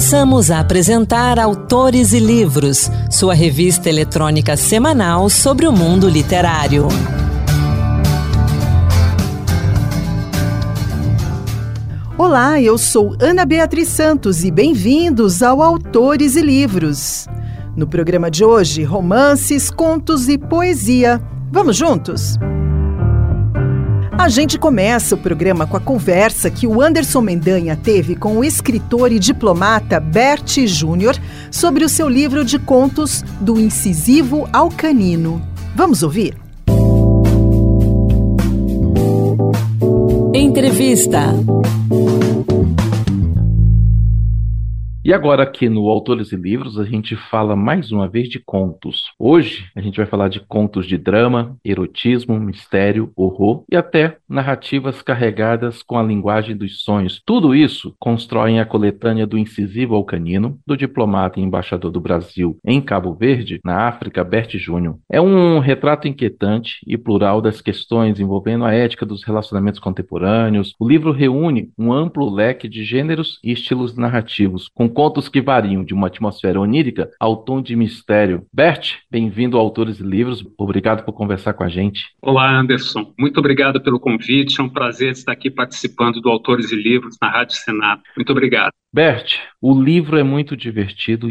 Passamos a apresentar Autores e Livros, sua revista eletrônica semanal sobre o mundo literário. Olá, eu sou Ana Beatriz Santos e bem-vindos ao Autores e Livros. No programa de hoje, romances, contos e poesia. Vamos juntos? A gente começa o programa com a conversa que o Anderson Mendanha teve com o escritor e diplomata Bert Júnior sobre o seu livro de contos Do Incisivo ao Canino. Vamos ouvir? Entrevista. E agora, aqui no Autores e Livros, a gente fala mais uma vez de contos. Hoje, a gente vai falar de contos de drama, erotismo, mistério, horror e até narrativas carregadas com a linguagem dos sonhos. Tudo isso constroem a coletânea do Incisivo ao Canino, do diplomata e embaixador do Brasil em Cabo Verde, na África, Bert Júnior. É um retrato inquietante e plural das questões envolvendo a ética dos relacionamentos contemporâneos. O livro reúne um amplo leque de gêneros e estilos narrativos, com contos que variam de uma atmosfera onírica ao tom de mistério. Bert, bem-vindo ao Autores e Livros. Obrigado por conversar com a gente. Olá, Anderson. Muito obrigado pelo convite. É um prazer estar aqui participando do Autores e Livros na Rádio Senado. Muito obrigado. Bert, o livro é muito divertido,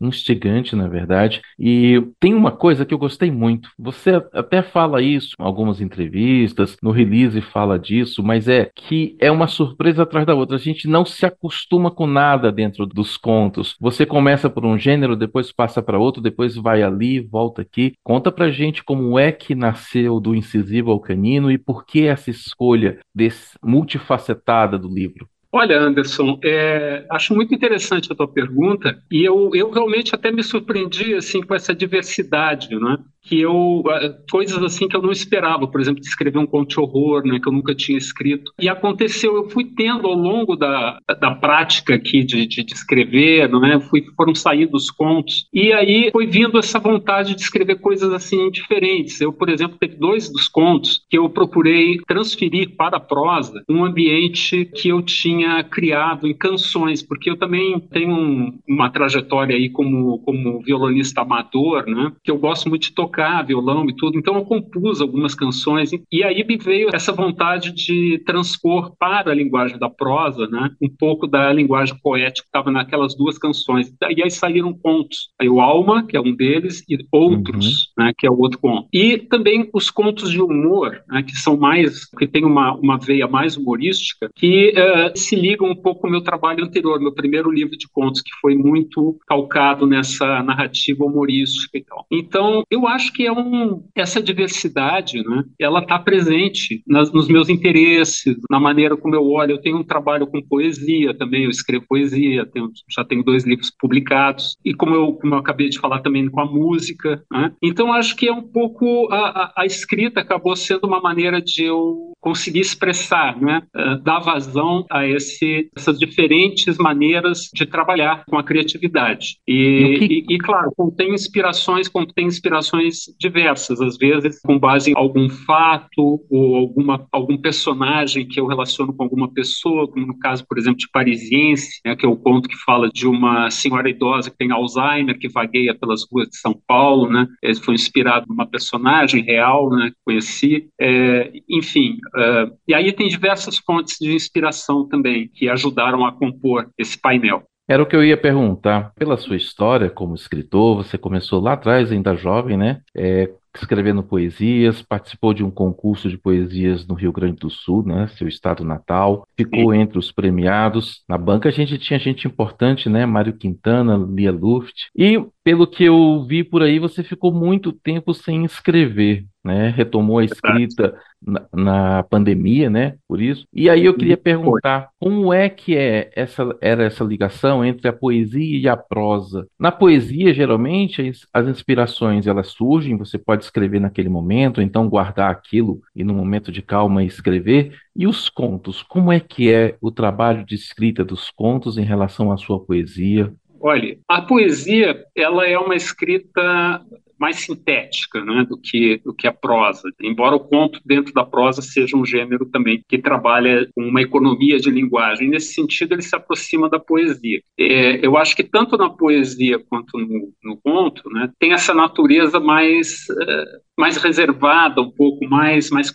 instigante, na verdade, e tem uma coisa que eu gostei muito. Você até fala isso em algumas entrevistas, no release fala disso, mas é que é uma surpresa atrás da outra. A gente não se acostuma com nada dentro dos contos. Você começa por um gênero, depois passa para outro, depois vai ali, volta aqui. Conta pra gente como é que nasceu do incisivo ao canino e por que essa escolha desse multifacetada do livro. Olha, Anderson, é, acho muito interessante a tua pergunta e eu, eu realmente até me surpreendi assim com essa diversidade, né? Que eu eh, coisas assim que eu não esperava, por exemplo, de escrever um conto de horror, né, que eu nunca tinha escrito. E aconteceu, eu fui tendo ao longo da, da prática aqui de, de, de escrever, não é? Fui, foram saindo os contos e aí foi vindo essa vontade de escrever coisas assim diferentes. Eu, por exemplo, teve dois dos contos que eu procurei transferir para a prosa um ambiente que eu tinha criado em canções, porque eu também tenho um, uma trajetória aí como como violonista amador, né, que eu gosto muito de tocar tocar violão e tudo, então eu compus algumas canções e aí me veio essa vontade de transpor para a linguagem da prosa, né, um pouco da linguagem poética que estava naquelas duas canções. E aí saíram contos, aí o Alma, que é um deles, e Outros, uhum. né, que é o outro conto. E também os contos de humor, né, que são mais, que tem uma, uma veia mais humorística, que uh, se ligam um pouco com o meu trabalho anterior, meu primeiro livro de contos, que foi muito calcado nessa narrativa humorística e tal. Então, eu acho acho que é um, essa diversidade, né, ela está presente nas, nos meus interesses, na maneira como eu olho. Eu tenho um trabalho com poesia também, eu escrevo poesia, tenho, já tenho dois livros publicados, e como eu, como eu acabei de falar também com a música. Né? Então, acho que é um pouco a, a, a, escrita acabou sendo uma maneira de eu conseguir expressar, né, uh, dar vazão a esse, essas diferentes maneiras de trabalhar com a criatividade. E, e, e claro, contém inspirações, contém inspirações diversas, às vezes com base em algum fato ou alguma, algum personagem que eu relaciono com alguma pessoa, como no caso, por exemplo, de Parisiense, né, que é o conto que fala de uma senhora idosa que tem Alzheimer, que vagueia pelas ruas de São Paulo, né, ele foi inspirado numa personagem real, né, que conheci, é, enfim, é, e aí tem diversas fontes de inspiração também que ajudaram a compor esse painel. Era o que eu ia perguntar. Pela sua história como escritor, você começou lá atrás, ainda jovem, né? É, escrevendo poesias, participou de um concurso de poesias no Rio Grande do Sul, né, seu estado natal, ficou entre os premiados. Na banca a gente tinha gente importante, né, Mário Quintana, Lia Luft. E pelo que eu vi por aí, você ficou muito tempo sem escrever, né? Retomou a escrita na, na, pandemia, né? Por isso. E aí eu queria perguntar, como é que é essa era essa ligação entre a poesia e a prosa? Na poesia, geralmente, as, as inspirações elas surgem, você pode escrever naquele momento, então guardar aquilo e no momento de calma escrever. E os contos, como é que é o trabalho de escrita dos contos em relação à sua poesia? Olha, a poesia ela é uma escrita mais sintética né, do, que, do que a prosa, embora o conto dentro da prosa seja um gênero também que trabalha com uma economia de linguagem. Nesse sentido, ele se aproxima da poesia. É, eu acho que tanto na poesia quanto no, no conto né, tem essa natureza mais, uh, mais reservada, um pouco mais, mais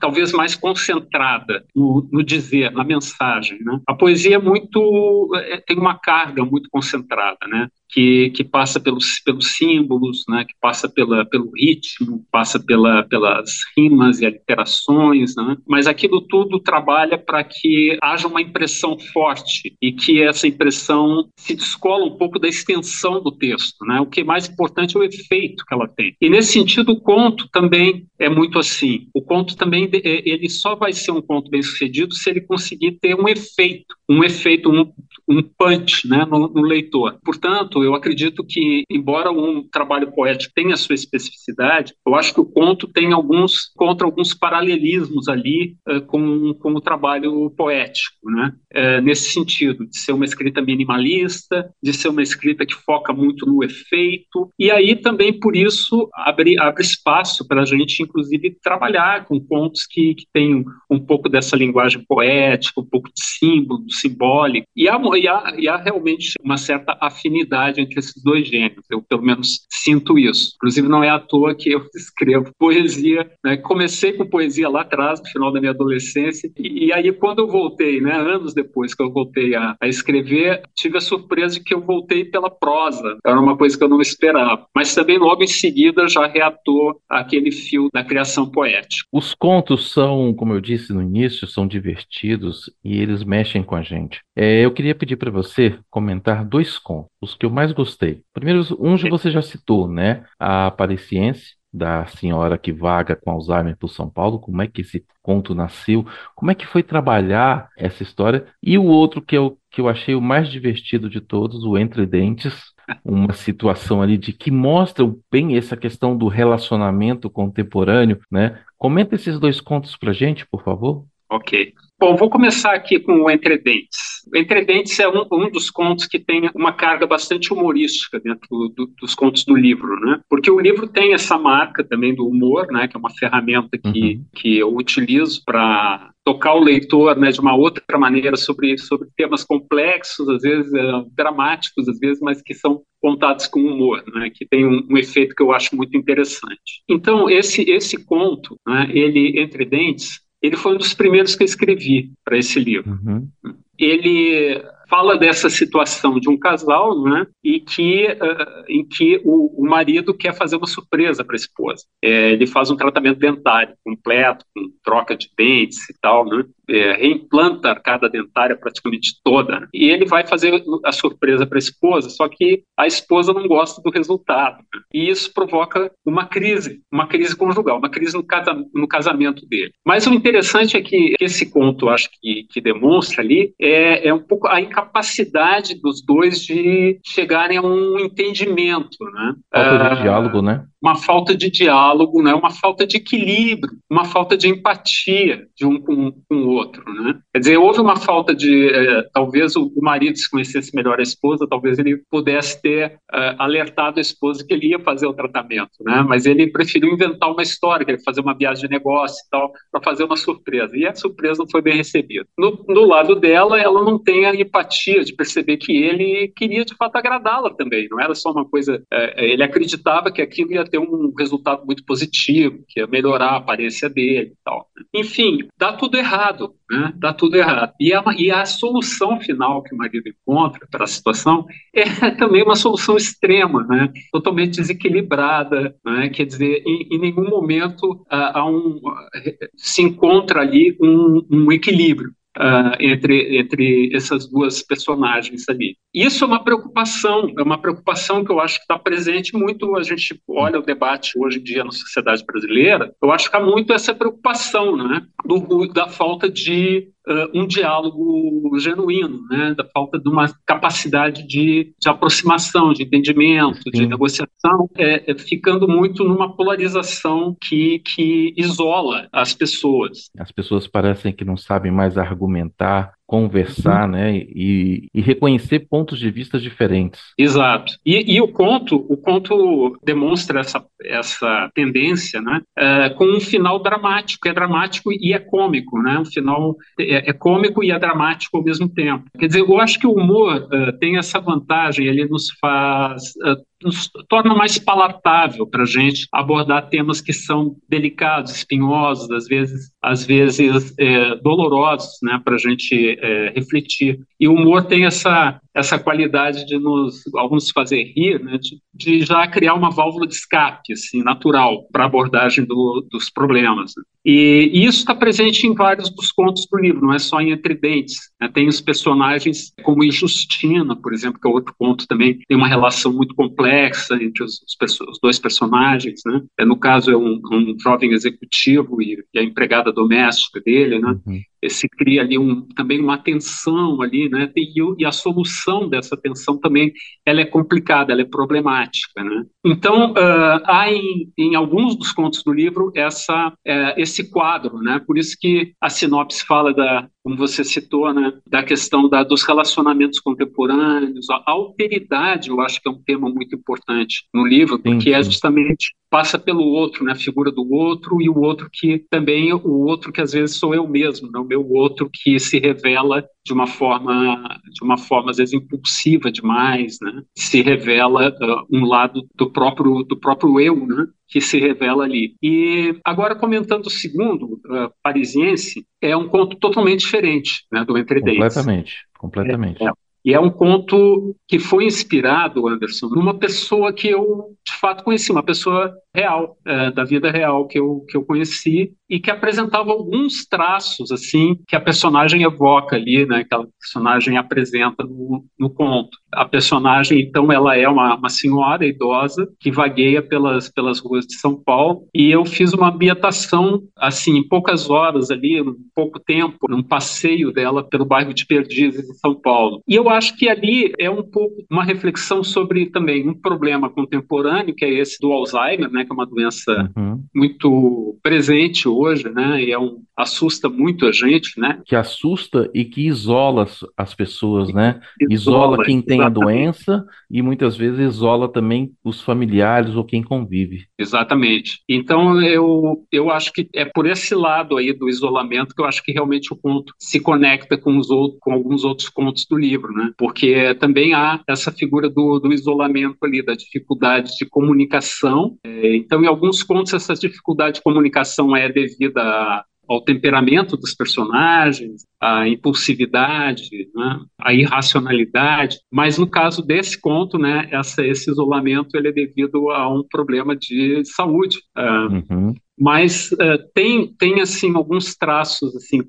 talvez mais concentrada no, no dizer, na mensagem. Né? A poesia é muito é, tem uma carga muito concentrada, né? que, que passa pelos, pelos símbolos, né? que passa pela, pelo ritmo, passa pela, pelas rimas e aliterações, né? mas aquilo tudo trabalha para que haja uma impressão forte e que essa impressão se descola um pouco da extensão do texto. Né? O que é mais importante é o efeito que ela tem. E nesse sentido, conto também é muito assim. O conto também é, ele só vai ser um conto bem sucedido se ele conseguir ter um efeito, um efeito, um, um punch né, no, no, leitor. Portanto, eu acredito que, embora um trabalho poético tenha sua especificidade, eu acho que o conto tem alguns, contra alguns paralelismos ali uh, com, com o trabalho poético, né? Uh, nesse sentido, de ser uma escrita minimalista, de ser uma escrita que foca muito no efeito, e aí também, por isso, abre, abre espaço para a gente, inclusive, trabalhar com contos que, que têm um pouco dessa linguagem poética, um pouco de símbolo, simbólico, e há, e há, e há realmente uma certa afinidade entre esses dois gêneros. Eu, pelo menos, sinto isso. Inclusive, não é à toa que eu escrevo poesia. Né? Comecei com poesia lá atrás, no final da minha adolescência, e, e aí, quando eu voltei, né, anos depois que eu voltei a, a, escrever, tive a surpresa de que eu voltei pela prosa. Era uma coisa que eu não esperava. Mas também, logo em seguida, já reatou aquele fio da criação poética. Os contos são, como eu disse no início, são divertidos e eles mexem com a gente. É, eu queria pedir para você comentar dois contos, os que eu mais gostei. Primeiro, um você já citou, né? A Parisiense, da senhora que vaga com Alzheimer por São Paulo, como é que esse conto nasceu, como é que foi trabalhar essa história, e o outro que eu, que eu achei o mais divertido de todos, o Entre Dentes, uma situação ali de que mostra bem essa questão do relacionamento contemporâneo, né? Comenta esses dois contos pra gente, por favor. Ok. Bom, vou começar aqui com o Entre Dentes. O Entre Dentes é um, um dos contos que tem uma carga bastante humorística dentro do, dos contos do livro, né? Porque o livro tem essa marca também do humor, né? Que é uma ferramenta que, uhum. que eu utilizo para tocar o leitor né, de uma outra maneira sobre, sobre temas complexos, às vezes é, dramáticos, às vezes, mas que são contados com humor, né, que tem um, um, efeito que eu acho muito interessante. Então, esse, esse conto, né, ele, Entre Dentes, ele foi um dos primeiros que eu escrevi para esse livro. Uhum. Ele fala dessa situação de um casal, né, e que, uh, em que o, o, marido quer fazer uma surpresa para a esposa. É, ele faz um tratamento dentário completo, com troca de dentes e tal, né, é, reimplanta a arcada dentária praticamente toda, né, e ele vai fazer a surpresa para a esposa, só que a esposa não gosta do resultado, né, e isso provoca uma crise, uma crise conjugal, uma crise no, casa, no casamento dele. Mas o interessante é que esse conto, acho que, que demonstra ali, é, é um pouco a incapacidade dos dois de chegarem a um entendimento, né? Falta de uh, diálogo, né? Uma falta de diálogo, né? Uma falta de equilíbrio, uma falta de empatia de um com, com o outro, né? Quer dizer, houve uma falta de, eh, talvez o, o, marido se conhecesse melhor a esposa, talvez ele pudesse ter uh, alertado a esposa que ele ia fazer o tratamento, né? Mas ele preferiu inventar uma história, que ele fazer uma viagem de negócio e tal, para fazer uma surpresa. E a surpresa não foi bem recebida. No, no lado dela, ela não tem a empatia de perceber que ele queria de fato agradá-la também, não era só uma coisa. É, ele acreditava que aquilo ia ter um resultado muito positivo, que ia melhorar a aparência dele e tal. Né? Enfim, dá tudo errado, né? Dá tudo errado. E a, e a solução final que o marido encontra para a situação é também uma solução extrema, né? Totalmente desequilibrada, né? Quer dizer, em, em nenhum momento há um, se encontra ali um, um equilíbrio uh, entre, entre essas duas personagens ali. Isso é uma preocupação, é uma preocupação que eu acho que está presente muito, a gente olha o debate hoje em dia na sociedade brasileira, eu acho que há muito essa preocupação, né, do, da falta de um diálogo genuíno, né, da falta de uma capacidade de, de aproximação, de entendimento, Sim. de negociação, é, é, ficando muito numa polarização que, que isola as pessoas. As pessoas parecem que não sabem mais argumentar, conversar, uhum. né, e, e, reconhecer pontos de vista diferentes. Exato. E, e, o conto, o conto demonstra essa, essa tendência, né, uh, com um final dramático. É dramático e é cômico, né? Um final é, é cômico e é dramático ao mesmo tempo. Quer dizer, eu acho que o humor uh, tem essa vantagem. Ele nos faz uh, nos torna mais palatável para a gente abordar temas que são delicados, espinhosos, às vezes, às vezes é, dolorosos, né, para a gente é, refletir. E o humor tem essa essa qualidade de nos alguns fazer rir, né, de, de, já criar uma válvula de escape assim natural para abordagem do, dos problemas. Né. E, e, isso está presente em vários dos contos do livro, não é só em Entre Dentes. Né, tem os personagens como Injustina, por exemplo, que é outro conto também tem uma relação muito complexa entre os, os, os dois personagens. Né. É, no caso é um, um jovem executivo e, e, a empregada doméstica dele, né. Uhum se cria ali um, também uma tensão ali, né? E, e, a solução dessa tensão também ela é complicada, ela é problemática, né? Então uh, há em, em, alguns dos contos do livro essa uh, esse quadro, né? Por isso que a sinopse fala da como você citou, né, da questão da, dos relacionamentos contemporâneos, a alteridade, eu acho que é um tema muito importante no livro, porque sim, é sim. é justamente passa pelo outro, né, a figura do outro e o outro que também o outro que às vezes sou eu mesmo, né, o meu outro que se revela de uma forma de uma forma às vezes impulsiva demais, né, se revela uh, um lado do próprio do próprio eu, né, que se revela ali. E agora comentando o segundo, uh, Parisiense, é um conto totalmente diferente né, do Entre Dentes. Completamente, completamente. É, é. E é um conto que foi inspirado, Anderson, numa pessoa que eu de fato conheci, uma pessoa real, é, da vida real que eu, que eu conheci e que apresentava alguns traços assim que a personagem evoca ali, né, que a personagem apresenta no, no conto. A personagem, então, ela é uma, uma senhora idosa que vagueia pelas, pelas ruas de São Paulo e eu fiz uma ambientação, assim, em poucas horas ali, em pouco tempo, num passeio dela pelo bairro de Perdizes, em São Paulo. E eu acho que ali é um pouco uma reflexão sobre também um problema contemporâneo, que é esse do Alzheimer, né, que é uma doença uhum. muito presente hoje, né, e é um, assusta muito a gente, né? Que assusta e que isola as pessoas, né? Isola, isola quem tem exatamente. a doença e muitas vezes isola também os familiares ou quem convive. Exatamente. Então eu, eu acho que é por esse lado aí do isolamento que eu acho que realmente o conto se conecta com os outros, com alguns outros contos do livro, né? Porque também há essa figura do, do isolamento ali, da dificuldade de comunicação. É, então, em alguns contos essa dificuldade de comunicação é devida ao temperamento dos personagens, à impulsividade, né, à irracionalidade. Mas no caso desse conto, né, essa, esse isolamento ele é devido a um problema de saúde. Uh, uhum. Mas uh, tem, tem assim alguns traços assim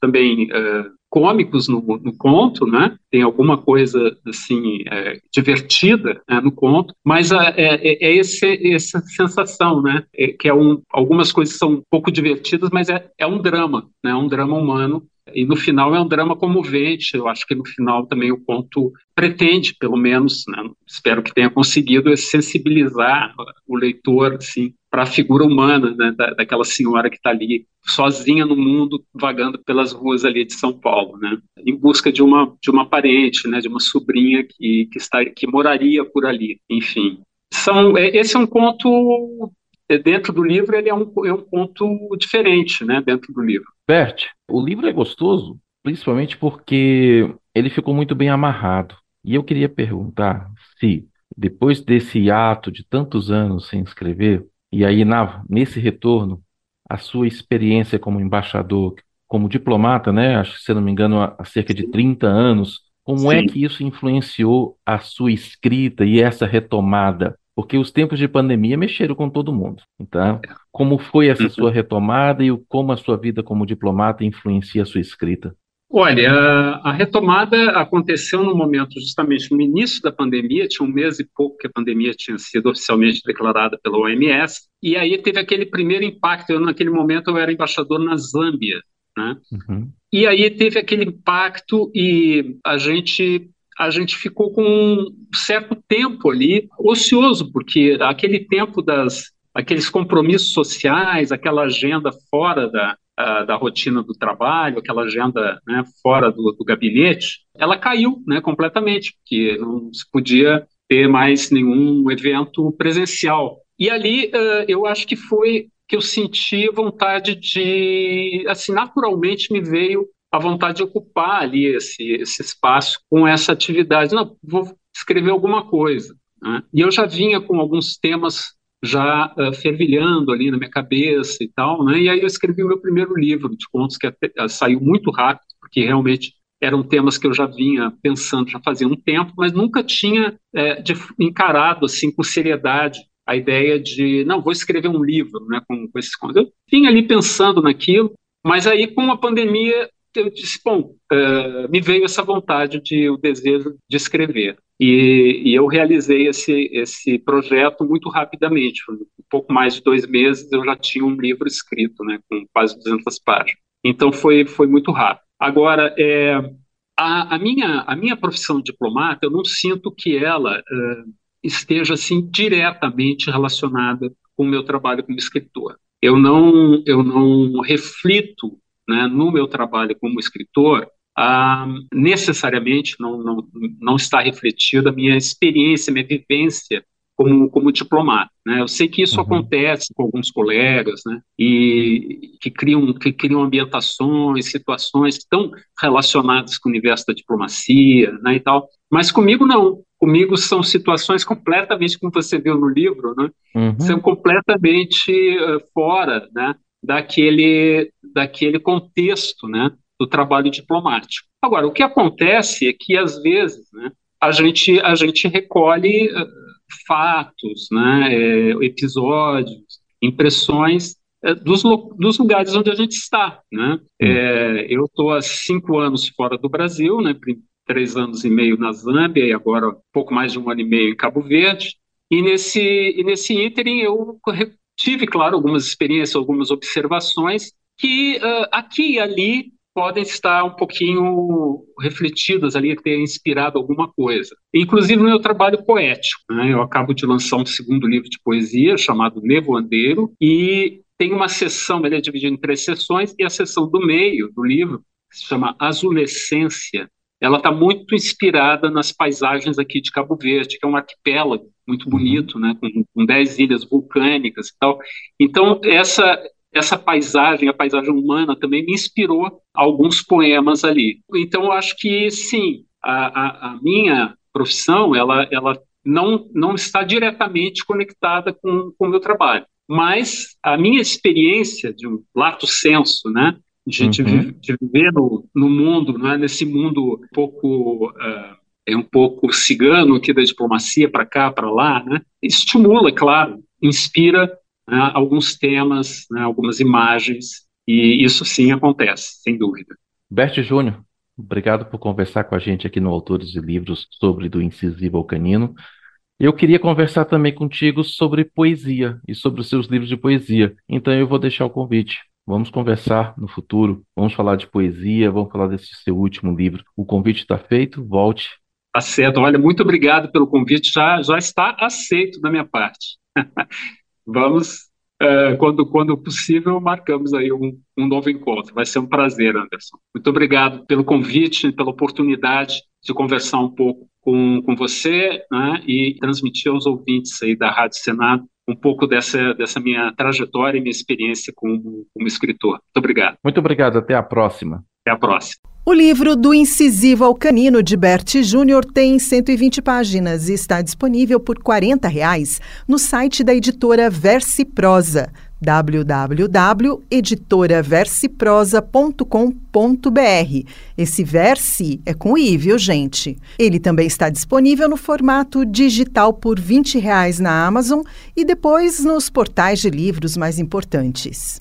também uh, cômicos no, no, conto, né? Tem alguma coisa assim é, divertida né, no conto, mas é, é, é esse, essa sensação, né? É, que é um, algumas coisas são um pouco divertidas, mas é, é um drama, né? Um drama humano e no final é um drama comovente. Eu acho que no final também o conto pretende, pelo menos, né, espero que tenha conseguido, sensibilizar o leitor assim, para a figura humana né, da, daquela senhora que está ali sozinha no mundo, vagando pelas ruas ali de São Paulo, né, em busca de uma de uma parente, né, de uma sobrinha que, que está que moraria por ali. Enfim, são é, esse é um conto é, dentro do livro ele é um, é um ponto diferente, né, dentro do livro. Bert, o livro é gostoso, principalmente porque ele ficou muito bem amarrado. E eu queria perguntar se, depois desse ato de tantos anos sem escrever, e aí na, nesse retorno, a sua experiência como embaixador, como diplomata, né, acho que se não me engano, há cerca de 30 anos, como é Sim. é que isso influenciou a sua escrita e essa retomada? Porque os tempos de pandemia mexeram com todo mundo. Então, como foi essa uhum. sua retomada e como a sua vida como diplomata influencia a sua escrita? Olha, a retomada aconteceu no momento justamente no início da pandemia, tinha um mês e pouco que a pandemia tinha sido oficialmente declarada pela OMS, e aí teve aquele primeiro impacto. Eu, naquele momento, eu era embaixador na Zâmbia, né? Uhum. E aí teve aquele impacto e a gente a gente ficou com um certo tempo ali ocioso, porque aquele tempo das aqueles compromissos sociais, aquela agenda fora da, da rotina do trabalho, aquela agenda né, fora do, do, gabinete, ela caiu né, completamente, porque não se podia ter mais nenhum evento presencial. E ali uh, eu acho que foi que eu senti vontade de, assim, naturalmente me veio a vontade de ocupar ali esse, esse espaço com essa atividade. Não, vou escrever alguma coisa. Né? E eu já vinha com alguns temas já uh, fervilhando ali na minha cabeça e tal, né? E aí eu escrevi o meu primeiro livro de contos que até, uh, saiu muito rápido, porque realmente eram temas que eu já vinha pensando já fazia um tempo, mas nunca tinha é, de, encarado assim com seriedade a ideia de não vou escrever um livro, né? Com, com esses contos. Eu vinha ali pensando naquilo, mas aí com a pandemia eu disse, bom, uh, me veio essa vontade de o desejo de escrever. E, e, eu realizei esse, esse projeto muito rapidamente. Um pouco mais de dois meses eu já tinha um livro escrito, né, com quase 200 páginas. Então foi, foi muito rápido. Agora, é, a, a, minha, a minha profissão de diplomata, eu não sinto que ela uh, esteja assim diretamente relacionada com o meu trabalho como escritor. Eu não, eu não reflito né, no meu trabalho como escritor, ah, necessariamente não, não, não está refletida a minha experiência, minha vivência como, como diplomata. Né? Eu sei que isso uhum. acontece com alguns colegas, né? e que criam, que criam ambientações, situações tão relacionadas com o universo da diplomacia né, e tal, mas comigo não. Comigo são situações completamente, como você viu no livro, né? Uhum. são completamente uh, fora né? daquele, daquele contexto né, do trabalho diplomático. Agora, o que acontece é que, às vezes, né, a, gente, a gente recolhe uh, fatos, né, é, episódios, impressões é, dos, dos, lugares onde a gente está. Né? É, eu estou há cinco anos fora do Brasil, né, três anos e meio na Zâmbia e agora pouco mais de um ano e meio em Cabo Verde. E nesse, e nesse ínterim eu Tive, claro, algumas experiências, algumas observações que uh, aqui e ali podem estar um pouquinho refletidas ali, ter inspirado alguma coisa. Inclusive no meu trabalho poético. Né? Eu acabo de lançar um segundo livro de poesia chamado Nevoandeiro e tem uma sessão, ele é dividido em três sessões, e a sessão do meio do livro, que se chama Azulescência, ela está muito inspirada nas paisagens aqui de Cabo Verde, que é um arquipélago muito uhum. bonito, né, com, com dez ilhas vulcânicas e tal. Então, essa, essa paisagem, a paisagem humana, também me inspirou alguns poemas ali. Então, eu acho que, sim, a, a, a minha profissão, ela, ela não, não está diretamente conectada com, com o meu trabalho. Mas a minha experiência de um lato senso, né, de, uhum. de, de viver no, no mundo, né, nesse mundo um pouco uh, é um pouco cigano aqui da diplomacia para cá, para lá, né? estimula, claro, inspira né, alguns temas, né, algumas imagens, e isso sim acontece, sem dúvida. Bert Júnior, obrigado por conversar com a gente aqui no Autores de Livros sobre do incisivo canino. Eu queria conversar também contigo sobre poesia e sobre os seus livros de poesia, então eu vou deixar o convite. Vamos conversar no futuro, vamos falar de poesia, vamos falar desse seu último livro. O convite está feito, volte Tá certo. Olha, muito obrigado pelo convite. Já, já está aceito da minha parte. Vamos, é, quando, quando possível, marcamos aí um, um novo encontro. Vai ser um prazer, Anderson. Muito obrigado pelo convite, pela oportunidade de conversar um pouco com, com você né, e transmitir aos ouvintes aí da Rádio Senado um pouco dessa, dessa minha trajetória e minha experiência como, como escritor. Muito obrigado. Muito obrigado. Até a próxima. Até a próxima. O livro Do Incisivo ao Canino, de Bert Júnior, tem 120 páginas e está disponível por 40 reais no site da editora Verse Prosa, www.editoraversiprosa.com.br. Esse Verse é com I, viu, gente? Ele também está disponível no formato digital por 20 reais na Amazon e depois nos portais de livros mais importantes.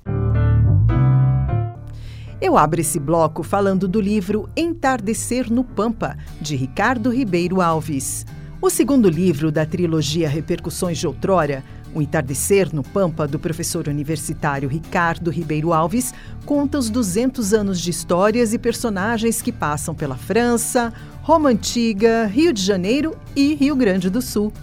Eu abro esse bloco falando do livro Entardecer no Pampa, de Ricardo Ribeiro Alves. O segundo livro da trilogia Repercussões de Outrora, O Entardecer no Pampa, do professor universitário Ricardo Ribeiro Alves, conta os 200 anos de histórias e personagens que passam pela França, Roma Antiga, Rio de Janeiro e Rio Grande do Sul.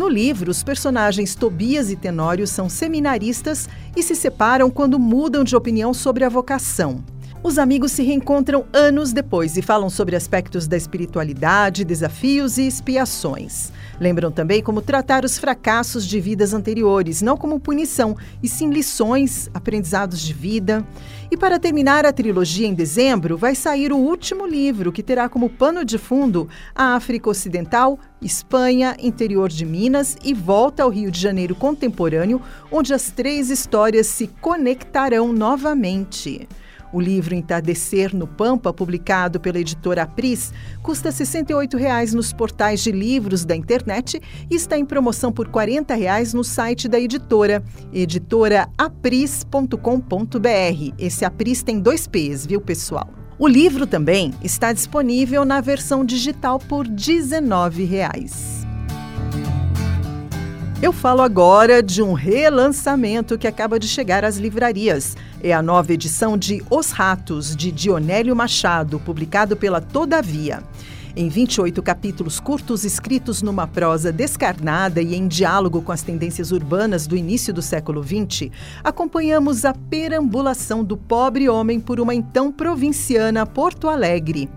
No livro, os personagens Tobias e Tenório são seminaristas e se separam quando mudam de opinião sobre a vocação. Os amigos se reencontram anos depois e falam sobre aspectos da espiritualidade, desafios e expiações. Lembram também como tratar os fracassos de vidas anteriores, não como punição, e sim lições, aprendizados de vida. E para terminar a trilogia em dezembro, vai sair o último livro, que terá como pano de fundo a África Ocidental, Espanha, interior de Minas e volta ao Rio de Janeiro contemporâneo, onde as três histórias se conectarão novamente. O livro Entardecer no Pampa, publicado pela editora Apris, custa R$ 68,00 nos portais de livros da internet e está em promoção por R$ 40,00 no site da editora, editoraapris.com.br. Esse Apris tem dois P's, viu, pessoal? O livro também está disponível na versão digital por R$ 19,00. Eu falo agora de um relançamento que acaba de chegar às livrarias. É a nova edição de Os Ratos, de Dionélio Machado, publicado pela Todavia. Em 28 capítulos curtos escritos numa prosa descarnada e em diálogo com as tendências urbanas do início do século XX, acompanhamos a perambulação do pobre homem por uma então provinciana Porto Alegre.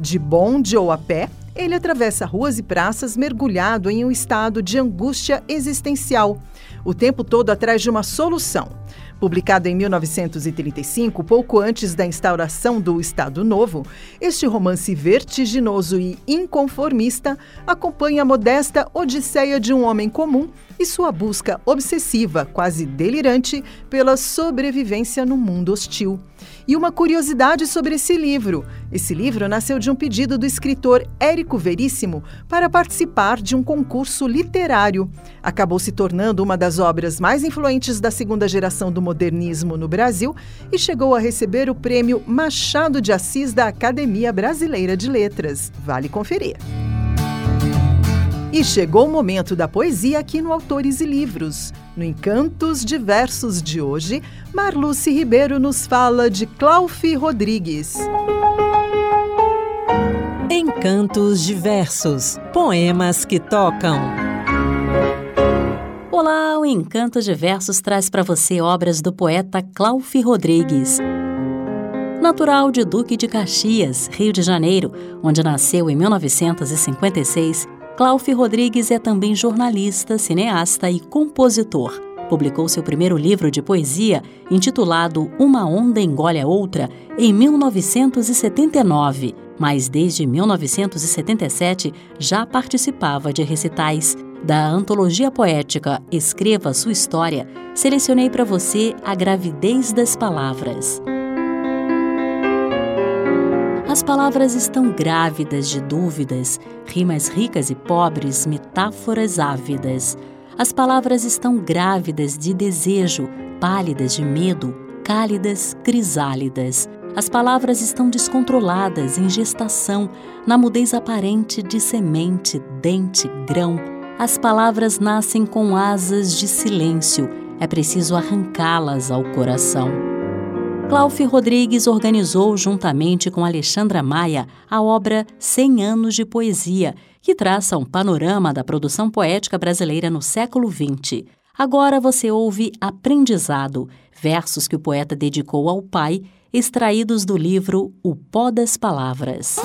De bonde ou a pé, ele atravessa ruas e praças mergulhado em um estado de angústia existencial, o tempo todo atrás de uma solução. Publicado em 1935, pouco antes da instauração do Estado Novo, este romance vertiginoso e inconformista acompanha a modesta odisseia de um homem comum e sua busca obsessiva, quase delirante, pela sobrevivência no mundo hostil. E uma curiosidade sobre esse livro: esse livro nasceu de um pedido do escritor Érico Veríssimo para participar de um concurso literário. Acabou se tornando uma das obras mais influentes da segunda geração do modernismo no Brasil e chegou a receber o prêmio Machado de Assis da Academia Brasileira de Letras. Vale conferir. E chegou o momento da poesia aqui no Autores e Livros. No Encantos Diversos de hoje, Marluce Ribeiro nos fala de Claufi Rodrigues. Encantos Diversos Poemas que tocam. Olá, o Encantos Diversos traz para você obras do poeta Claufi Rodrigues. Natural de Duque de Caxias, Rio de Janeiro, onde nasceu em 1956, Claufi Rodrigues é também jornalista, cineasta e compositor. Publicou seu primeiro livro de poesia, intitulado Uma Onda Engole a Outra, em 1979, mas desde 1977 já participava de recitais. Da antologia poética Escreva Sua História, selecionei para você A Gravidez das Palavras. As palavras estão grávidas de dúvidas, rimas ricas e pobres, metáforas ávidas. As palavras estão grávidas de desejo, pálidas de medo, cálidas, crisálidas. As palavras estão descontroladas em gestação, na mudez aparente de semente, dente, grão. As palavras nascem com asas de silêncio, é preciso arrancá-las ao coração. Claufe Rodrigues organizou, juntamente com Alexandra Maia, a obra Cem Anos de Poesia, que traça um panorama da produção poética brasileira no século XX. Agora você ouve Aprendizado, versos que o poeta dedicou ao pai, extraídos do livro O Pó das Palavras.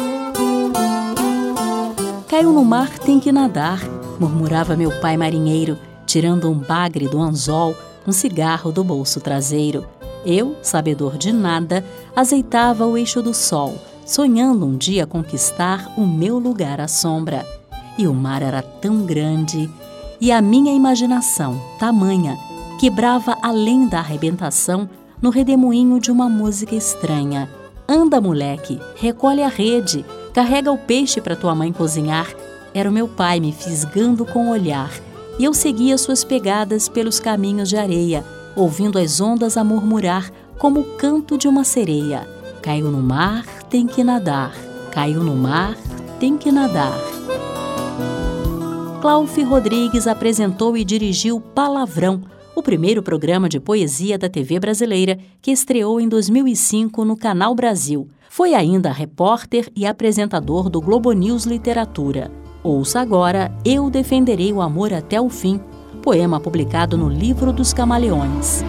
Caiu no mar, tem que nadar, murmurava meu pai marinheiro, tirando um bagre do anzol, um cigarro do bolso traseiro. Eu, sabedor de nada, azeitava o eixo do sol, sonhando um dia conquistar o meu lugar à sombra. E o mar era tão grande, e a minha imaginação, tamanha, quebrava além da arrebentação no redemoinho de uma música estranha. Anda, moleque, recolhe a rede, carrega o peixe para tua mãe cozinhar. Era o meu pai me fisgando com o olhar, e eu seguia suas pegadas pelos caminhos de areia ouvindo as ondas a murmurar como o canto de uma sereia. Caiu no mar, tem que nadar. Caiu no mar, tem que nadar. Claufe Rodrigues apresentou e dirigiu Palavrão, o primeiro programa de poesia da TV brasileira que estreou em 2005 no Canal Brasil. Foi ainda repórter e apresentador do Globo News Literatura. Ouça agora Eu Defenderei o Amor até o Fim, poema publicado no Livro dos Camaleões.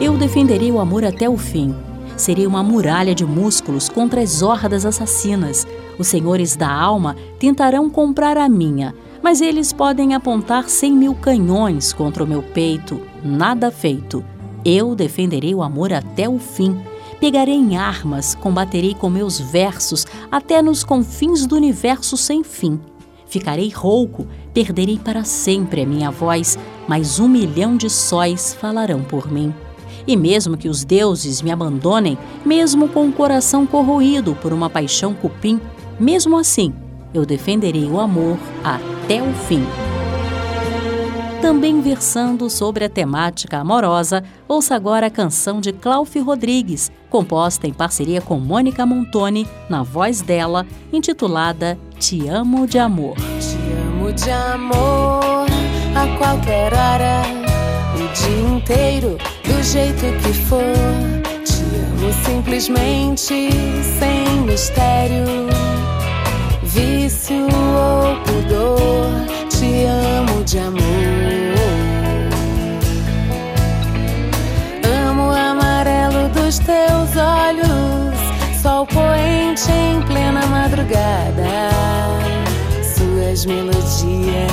Eu defenderei o amor até o fim. Serei uma muralha de músculos contra as hordas assassinas. Os senhores da alma tentarão comprar a minha, mas eles podem apontar cem mil canhões contra o meu peito. Nada feito. Eu defenderei o amor até o fim. Pegarei em armas, combaterei com meus versos até nos confins do universo sem fim. Ficarei rouco, perderei para sempre a minha voz, mas um milhão de sóis falarão por mim. E mesmo que os deuses me abandonem, mesmo com o coração corroído por uma paixão cupim, mesmo assim, eu defenderei o amor até o fim. Também versando sobre a temática amorosa, ouça agora a canção de Claufi Rodrigues, composta em parceria com Mônica Montoni, na voz dela, intitulada Te Amo de Amor. Te amo de amor a qualquer hora, o dia inteiro, do jeito que for. Te amo simplesmente, sem mistério, melodias,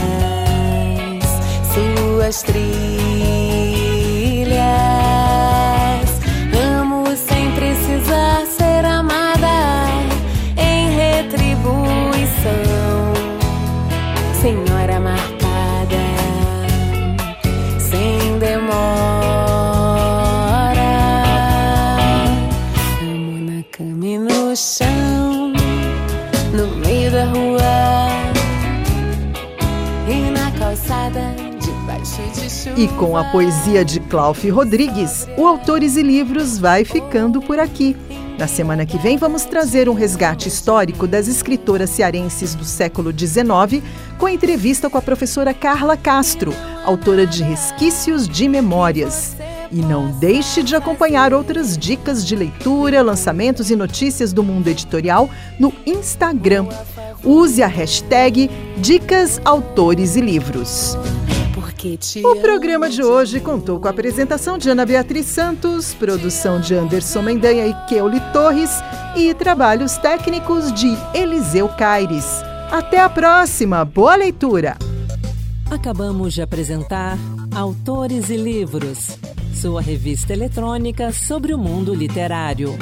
suas trilhas. E com a poesia de Cláudio Rodrigues, o Autores e Livros vai ficando por aqui. Na semana que vem, vamos trazer um resgate histórico das escritoras cearenses do século XIX, com entrevista com a professora Carla Castro, autora de Resquícios de Memórias. E não deixe de acompanhar outras dicas de leitura, lançamentos e notícias do mundo editorial no Instagram. Use a hashtag Dicas Autores e Livros. O programa de hoje contou com a apresentação de Ana Beatriz Santos, produção de Anderson Mendanha e Keuli Torres e trabalhos técnicos de Eliseu Caires. Até a próxima, boa leitura! Acabamos de apresentar Autores e Livros, sua revista eletrônica sobre o mundo literário.